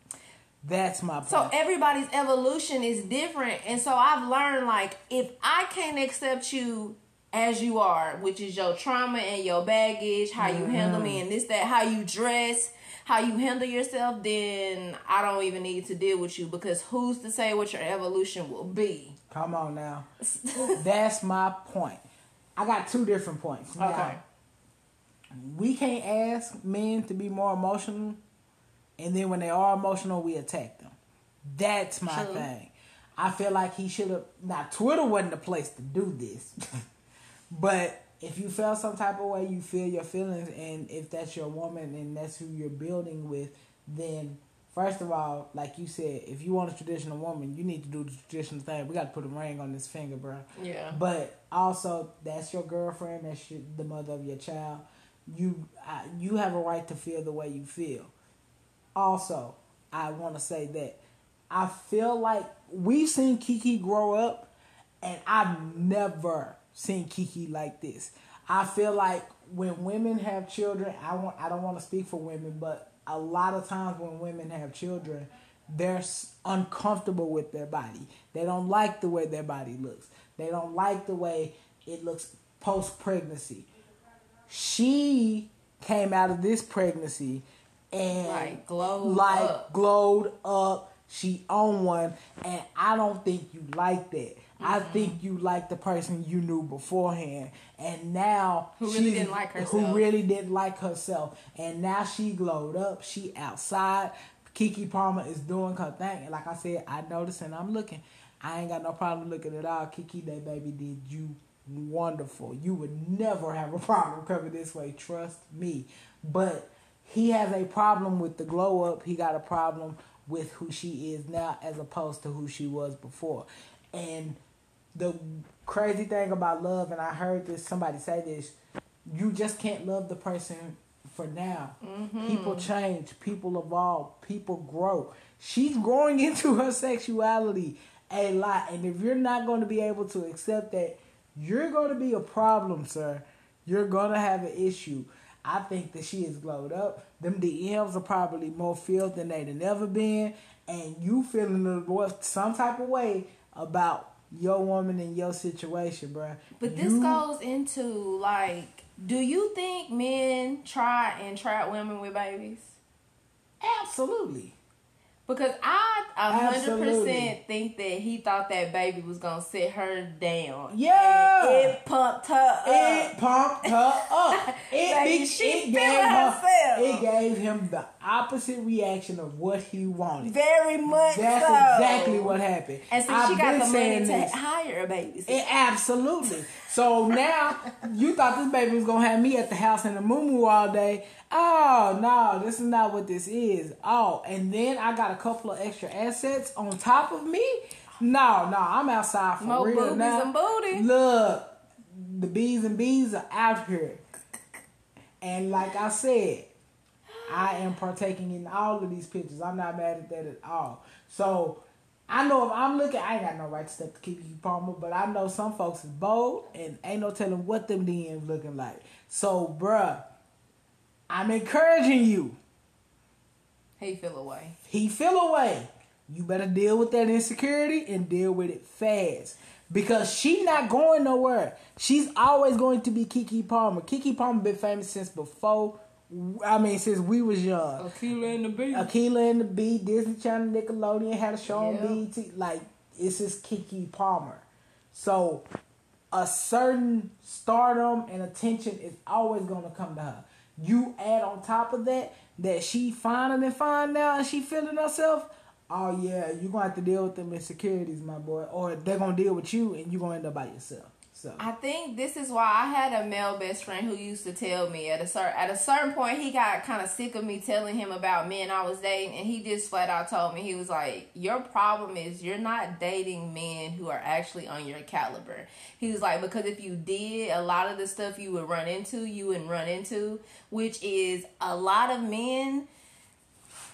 S1: That's my point.
S2: So everybody's evolution is different. And so I've learned like if I can't accept you as you are, which is your trauma and your baggage, how you mm-hmm. handle me and this, that, how you dress, how you handle yourself, then I don't even need to deal with you because who's to say what your evolution will be?
S1: Come on now. That's my point. I got two different points. Now, okay. We can't ask men to be more emotional and then when they are emotional, we attack them. That's my True. thing. I feel like he should have. Now, Twitter wasn't the place to do this, but if you feel some type of way, you feel your feelings, and if that's your woman and that's who you're building with, then first of all, like you said, if you want a traditional woman, you need to do the traditional thing. We got to put a ring on this finger, bro.
S2: Yeah.
S1: But also, that's your girlfriend. That's your, the mother of your child. You, I, you have a right to feel the way you feel also, I want to say that I feel like we've seen Keke grow up, and I've never seen Keke like this. I feel like when women have children, I want I don't want to speak for women, but a lot of times when women have children, they're uncomfortable with their body. They don't like the way their body looks. They don't like the way it looks post pregnancy. She came out of this pregnancy and
S2: like glowed
S1: like
S2: up.
S1: glowed up. She owned one, and I don't think you like that. Mm-hmm. I think you like the person you knew beforehand, and now
S2: who really didn't like herself.
S1: Who really didn't like herself, and now she glowed up. She outside. Keke Palmer is doing her thing, and like I said, I noticed and I'm looking. I ain't got no problem looking at all. Keke, that baby did you wonderful. You would never have a problem coming this way. Trust me. But he has a problem with the glow up. He got a problem with who she is now as opposed to who she was before. And the crazy thing about love, and I heard this somebody say this, you just can't love the person for now. Mm-hmm. People change, people evolve, people grow. She's growing into her sexuality a lot. And if you're not going to be able to accept that, you're going to be a problem, sir. You're going to have an issue. I think that she is glowed up. Them DMs are probably more filled than they've ever been, and you feeling some type of way about your woman and your situation, bro.
S2: But this goes into like, do you think men try and trap women with babies?
S1: Absolutely.
S2: Because I a hundred percent think that he thought that baby was gonna sit her down.
S1: Yeah,
S2: it pumped her up.
S1: It pumped her up. It,
S2: Baby, she it gave herself.
S1: It gave him the opposite reaction of what he wanted.
S2: Very much.
S1: That's
S2: so.
S1: exactly what happened.
S2: And so I've she got the money to this. hire a baby.
S1: It, absolutely. So now you thought this baby was gonna have me at the house in the moo all day. Oh no, this is not what this is. Oh, and then I got a couple of extra assets on top of me. No, no, I'm outside for
S2: More
S1: real
S2: boobies
S1: now.
S2: and booty.
S1: Look, the bees and bees are out here, and like I said, I am partaking in all of these pictures. I'm not mad at that at all. So. I know if I'm looking, I ain't got no right to step to Keke Palmer, but I know some folks is bold and ain't no telling what them DMs looking like. So, bruh, I'm encouraging you.
S2: He feel away.
S1: He feel away. You better deal with that insecurity and deal with it fast. Because she not going nowhere. She's always going to be Keke Palmer. Keke Palmer been famous since before I mean since we was young.
S2: Akeelah and the Bee.
S1: Akeelah and the Bee, Disney Channel, Nickelodeon had a show on
S2: Yeah.
S1: BET. Like it's just Keke Palmer. So a certain stardom and attention is always gonna come to her. You add on top of that that she finer than fine now and she feeling herself. Oh yeah, you're gonna have to deal with them insecurities, my boy, or they're gonna deal with you and you're gonna end up by yourself. So
S2: I think this is why I had a male best friend who used to tell me at a certain at a certain point he got kind of sick of me telling him about men I was dating, and he just flat out told me he was like, "Your problem is you're not dating men who are actually on your caliber." He was like, "Because if you did, a lot of the stuff you would run into, you wouldn't run into, which is a lot of men."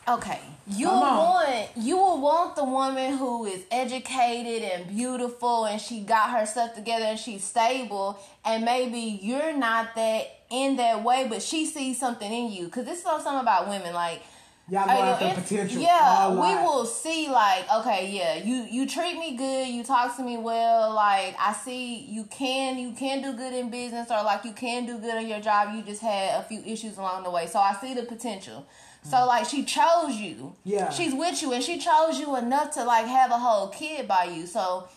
S2: Okay, you want you will want the woman who is educated and beautiful and she got her stuff together and she's stable and maybe you're not that in that way, but she sees something in you. Cause this is all something about women, like
S1: y'all go
S2: uh, it's-
S1: potential.
S2: Yeah, we will see like, okay, yeah, you you treat me good, you talk to me well, like I see you can you can do good in business or like you can do good on your job. You just had a few issues along the way. So I see the potential. So like she chose you.
S1: Yeah.
S2: She's with you and she chose you enough to like have a whole kid by you. So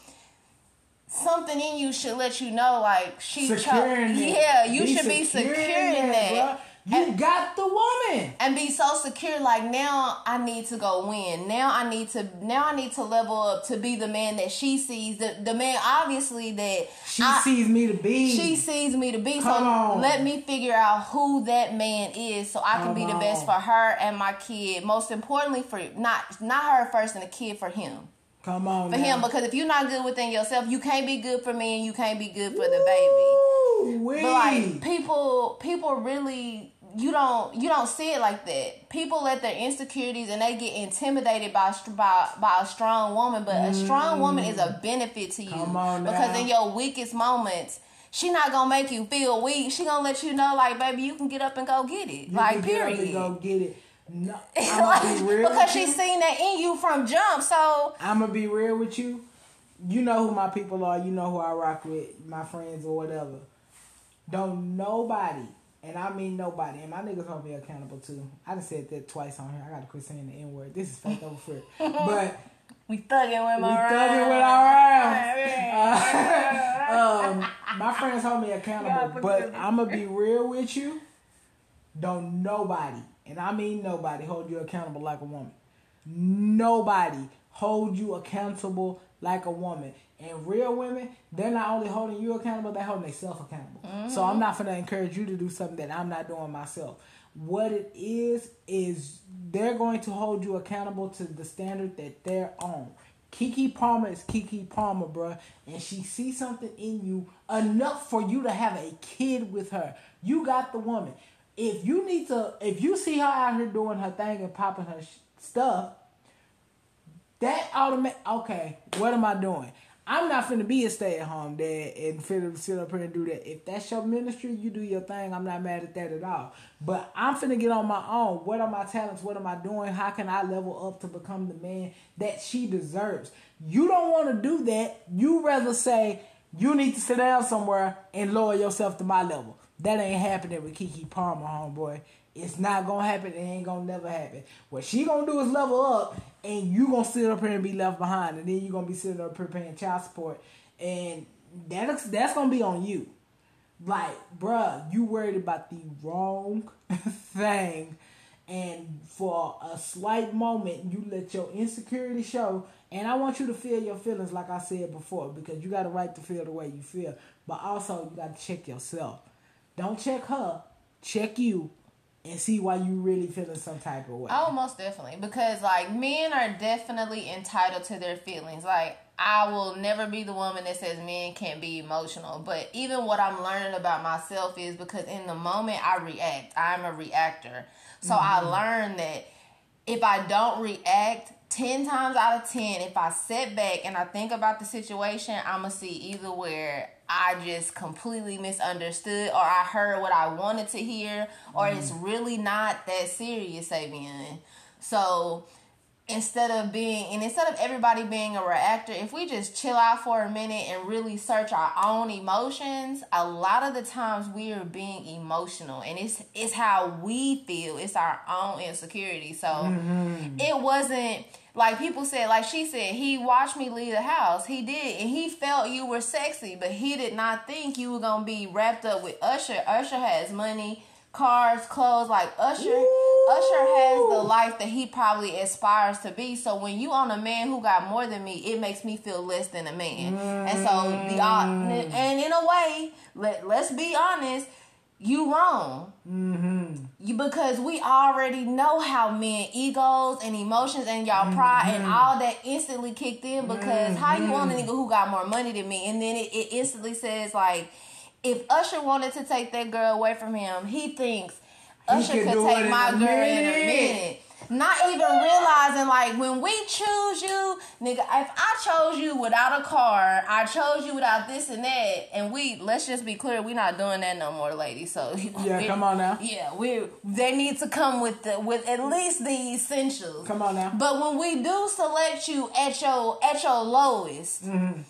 S2: something in you should let you know like she chose
S1: Securing.
S2: Yeah, you
S1: Be
S2: should be
S1: secure
S2: secure
S1: in
S2: in that.
S1: You got the woman.
S2: and be so secure like now i need to go win now i need to now i need to level up to be the man that she sees the, the man obviously that
S1: She
S2: I-
S1: sees me to be.
S2: she sees me to be
S1: Come
S2: so
S1: on.
S2: let me figure out who that man is so i can
S1: Come
S2: be the best for her and my kid most importantly for not not her first and the kid for him
S1: Come on.
S2: for
S1: now.
S2: him because if you're not good within yourself you can't be good for me and you can't be good for the baby
S1: Woo-wee.
S2: but like people, people really you don't you don't see it like that. People let their insecurities and they get intimidated by by by a strong woman, but a strong woman is a benefit to you
S1: Mm. Come on now.
S2: because in your weakest moments. She not gonna make you feel weak. She gonna let you know, like, baby, you can get up and go get it.
S1: You
S2: like,
S1: can get up and
S2: period.
S1: Go get it. No, I'm
S2: Like,
S1: gonna be real
S2: because she's seen that in you from jump. So
S1: I'm gonna be real with you. You know who my people are. You know who I rock with, my friends or whatever. Don't nobody, and I mean nobody, and my niggas hold me accountable too. I just said that twice on here. I gotta quit saying the N word. This is Faith Over Fear But
S2: we thugging with my we
S1: thugging with our rounds. um, my friends hold me accountable, but I'm gonna be real with you. Don't nobody, and I mean nobody, hold you accountable like a woman. Nobody hold you accountable like a woman. And real women, they're not only holding you accountable, they're holding themselves accountable. So I'm mm-hmm. not gonna encourage you to do something that I'm not doing myself. What it is is they're going to hold you accountable to the standard that they're on. Keke Palmer is Keke Palmer, bruh, and she sees something in you enough for you to have a kid with her. You got the woman. If you need to, if you see her out here doing her thing and popping her sh- stuff, that automatic. Okay, what am I doing? I'm not finna be a stay at home dad and finna sit up here and do that. If that's your ministry, you do your thing. I'm not mad at that at all. But I'm finna get on my own. What are my talents? What am I doing? How can I level up to become the man that she deserves? You don't want to do that. You rather say you need to sit down somewhere and lower yourself to my level. That ain't happening with Keke Palmer, homeboy. It's not gonna happen. It ain't gonna never happen. What she gonna do is level up, and you gonna sit up here and be left behind, and then you gonna be sitting up here paying child support, and that's that's gonna be on you. Like, bruh, you worried about the wrong thing, and for a slight moment, you let your insecurity show. And I want you to feel your feelings, like I said before, because you got a right to feel the way you feel. But also, you got to check yourself. Don't check her, check you. and see why you really feeling some type of way.
S2: Oh, most definitely. Because like men are definitely entitled to their feelings. Like I will never be the woman that says men can't be emotional. But even what I'm learning about myself is because in the moment I react. I'm a reactor. So mm-hmm. I learned that if I don't react, 10 times out of 10, if I sit back and I think about the situation, I'm going to see either where I just completely misunderstood or I heard what I wanted to hear or mm. it's really not that serious, Savion. So instead of being and instead of everybody being a reactor if we just chill out for a minute and really search our own emotions a lot of the times we are being emotional and it's it's how we feel it's our own insecurity so mm-hmm. it wasn't like people said like she said he watched me leave the house he did and he felt you were sexy but he did not think you were gonna be wrapped up with usher usher has money cars clothes like usher Ooh Usher has the life that he probably aspires to be. So when you on a man who got more than me, it makes me feel less than a man. Mm. And so the mm. and in a way, let let's be honest, you wrong. Mm-hmm. You because we already know how men egos and emotions and y'all mm-hmm. pride and all that instantly kicked in because mm-hmm. how you want a nigga who got more money than me and then it, it instantly says like if Usher wanted to take that girl away from him, he thinks Usher could take my girl in a minute. Not even realizing, like, when we choose you, nigga, if I chose you without a car, I chose you without this and that, and we, let's just be clear, we're not doing that no more, ladies. So,
S1: yeah, come on now.
S2: Yeah, we, they need to come with the, with at least the essentials.
S1: Come on now.
S2: But when we do select you at your, at your lowest, mm-hmm.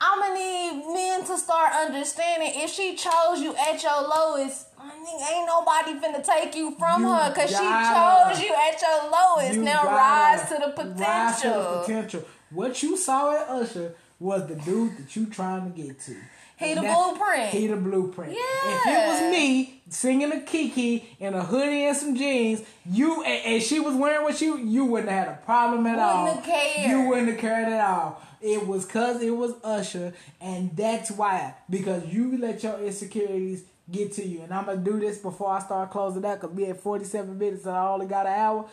S2: I'm gonna need men to start understanding if she chose you at your lowest, ain't nobody finna take you from you her because she chose you at your lowest. You now rise to the potential. Rise to the potential.
S1: What you saw at Usher was the dude that you trying to get to.
S2: He the blueprint.
S1: He the blueprint. Yeah. If it was me singing a Keke in a hoodie and some jeans, you and, and she was wearing what you, you wouldn't have had a problem at
S2: wouldn't
S1: all.
S2: Have cared.
S1: You wouldn't have cared at all. It was cause it was Usher, and that's why because you let your insecurities get to you. And I'm gonna do this before I start closing out because we had 47 minutes and I only got an hour.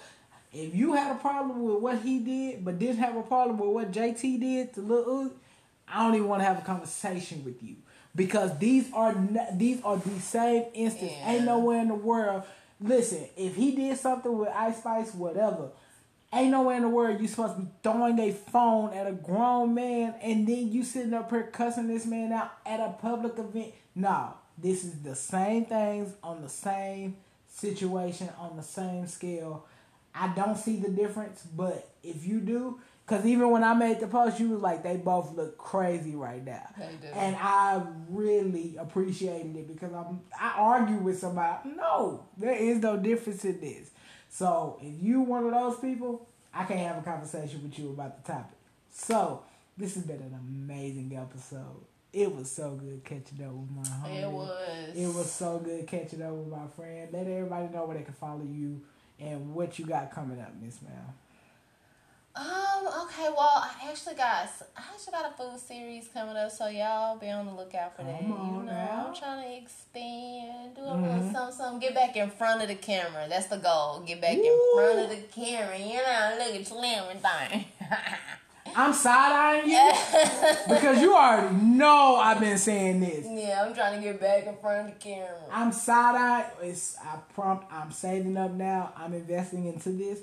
S1: If you had a problem with what he did, but didn't have a problem with what JT did to Lil Uzi, I don't even want to have a conversation with you because these are these are the same instance. Yeah. Ain't nowhere in the world. Listen, if he did something with Ice Spice, whatever. Ain't nowhere in the world you supposed to be throwing a phone at a grown man and then you sitting up here cussing this man out at a public event. No, this is the same things on the same situation on the same scale. I don't see the difference, but if you do, because even when I made the post, you was like, they both look crazy right now. And I really appreciated it because I'm I argue with somebody. No, there is no difference in this. So if you one of those people, I can't have a conversation with you about the topic. So this has been an amazing episode. It was so good catching up with my homie.
S2: It was.
S1: It was so good catching up with my friend. Let everybody know where they can follow you and what you got coming up, Miss Mel.
S2: Um. Okay. Well, I actually got I actually got a food series coming up, so y'all be on the lookout for that. You know, now. I'm trying to expand, do a mm-hmm. little something, something. Get back in front of the camera. That's the goal. Get back Ooh. in front of the camera. You know, look at slim and thing.
S1: I'm side eyeing you because you already know I've been saying this.
S2: Yeah, I'm trying to get back in front of the camera.
S1: I'm side eyeing. It's I prompt. I'm saving up now. I'm investing into this.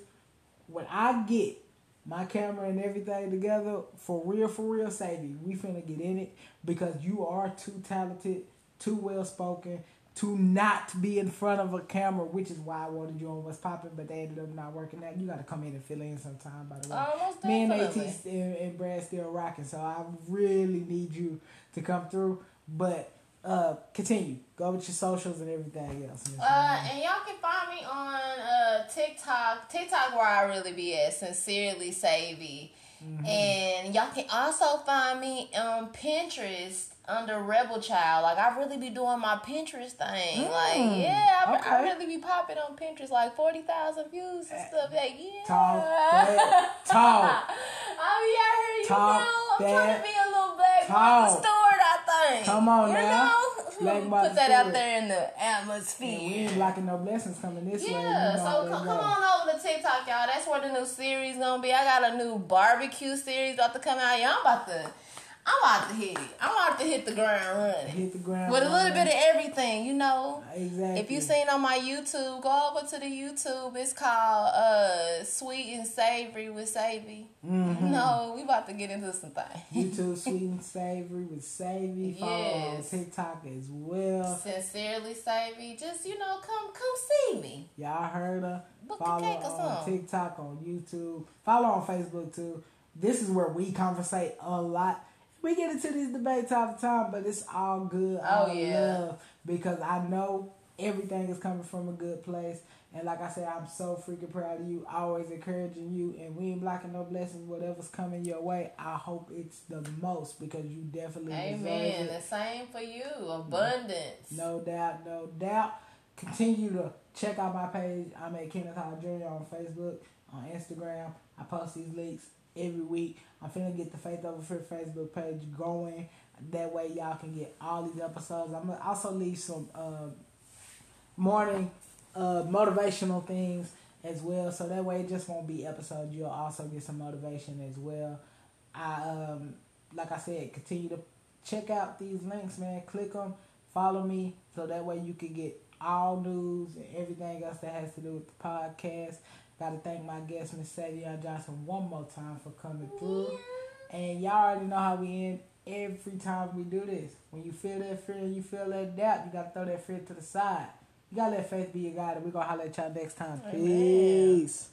S1: When I get my camera and everything together for real, for real, Sadie, we finna get in it because you are too talented, too well spoken, to not be in front of a camera, which is why I wanted you on What's Popping, but they ended up not working out. You got to come in and fill in sometime, by the way.
S2: Almost
S1: Me and AT and, and Brad still rocking, so I really need you to come through. But uh, continue. Go with your socials and everything else.
S2: Uh, and y'all can find me on uh, TikTok. TikTok where I really be at, Sincerely Savvy. Mm-hmm. And y'all can also find me on Pinterest under Rebel Child. Like I really be doing my Pinterest thing. Mm, like yeah, I, okay. I, really be popping on Pinterest. Like forty thousand views and stuff. Like yeah,
S1: talk that talk.
S2: I mean, I heard you talk know. I'm trying to be a little black Mama Stewart. I think.
S1: Come on
S2: you
S1: now.
S2: Know?
S1: Black Martha
S2: Put that out there in the
S1: And we ain't blocking no blessings coming this way. You
S2: Yeah,
S1: know
S2: so come, come on over to TikTok, y'all. That's where the new series gonna be. I got a new barbecue series about to come out. Y'all I'm about to, I'm about to hit it. I'm about to hit the ground running
S1: Hit the ground.
S2: with a little
S1: running.
S2: bit of everything, you know.
S1: Exactly.
S2: If you seen on my YouTube, go over to the YouTube. It's called uh Sweet and Savory with Savy.
S1: Mm-hmm.
S2: No, we about to get into some things.
S1: YouTube Sweet and Savory with Savy. Follow on TikTok as well.
S2: Sincerely Savy. Just you know, come come see me.
S1: Y'all heard her.
S2: Book a
S1: Follow
S2: cake or
S1: on. TikTok, on YouTube. Follow on Facebook too. This is where we conversate a lot. We get into these debates all the time, but it's all good. Oh, all
S2: Oh, yeah.
S1: love because I know everything is coming from a good place. And like I said, I'm so freaking proud of you. Always encouraging you, and we ain't blocking no blessings. Whatever's coming your way, I hope it's the most because you definitely deserve
S2: Amen. The same for you. Abundance.
S1: No doubt, no doubt. Continue to check out my page. I'm at Kenneth Hall Jr. on Facebook, on Instagram. I post these links every week. I'm finna get the Faith Over Fear Facebook page going. That way, y'all can get all these episodes. I'm gonna also leave some uh, morning uh, motivational things as well. So that way, it just won't be episodes. You'll also get some motivation as well. I um, like I said, continue to check out these links, man. Click them, follow me, so that way you can get all news and everything else that has to do with the podcast. Got to thank my guest, Miss Savion Johnson, one more time for coming through. And y'all already know how we end every time we do this. When you feel that fear and you feel that doubt, you got to throw that fear to the side. You got to let faith be your guide, and we're to holler at y'all next time.
S2: Amen.
S1: Peace.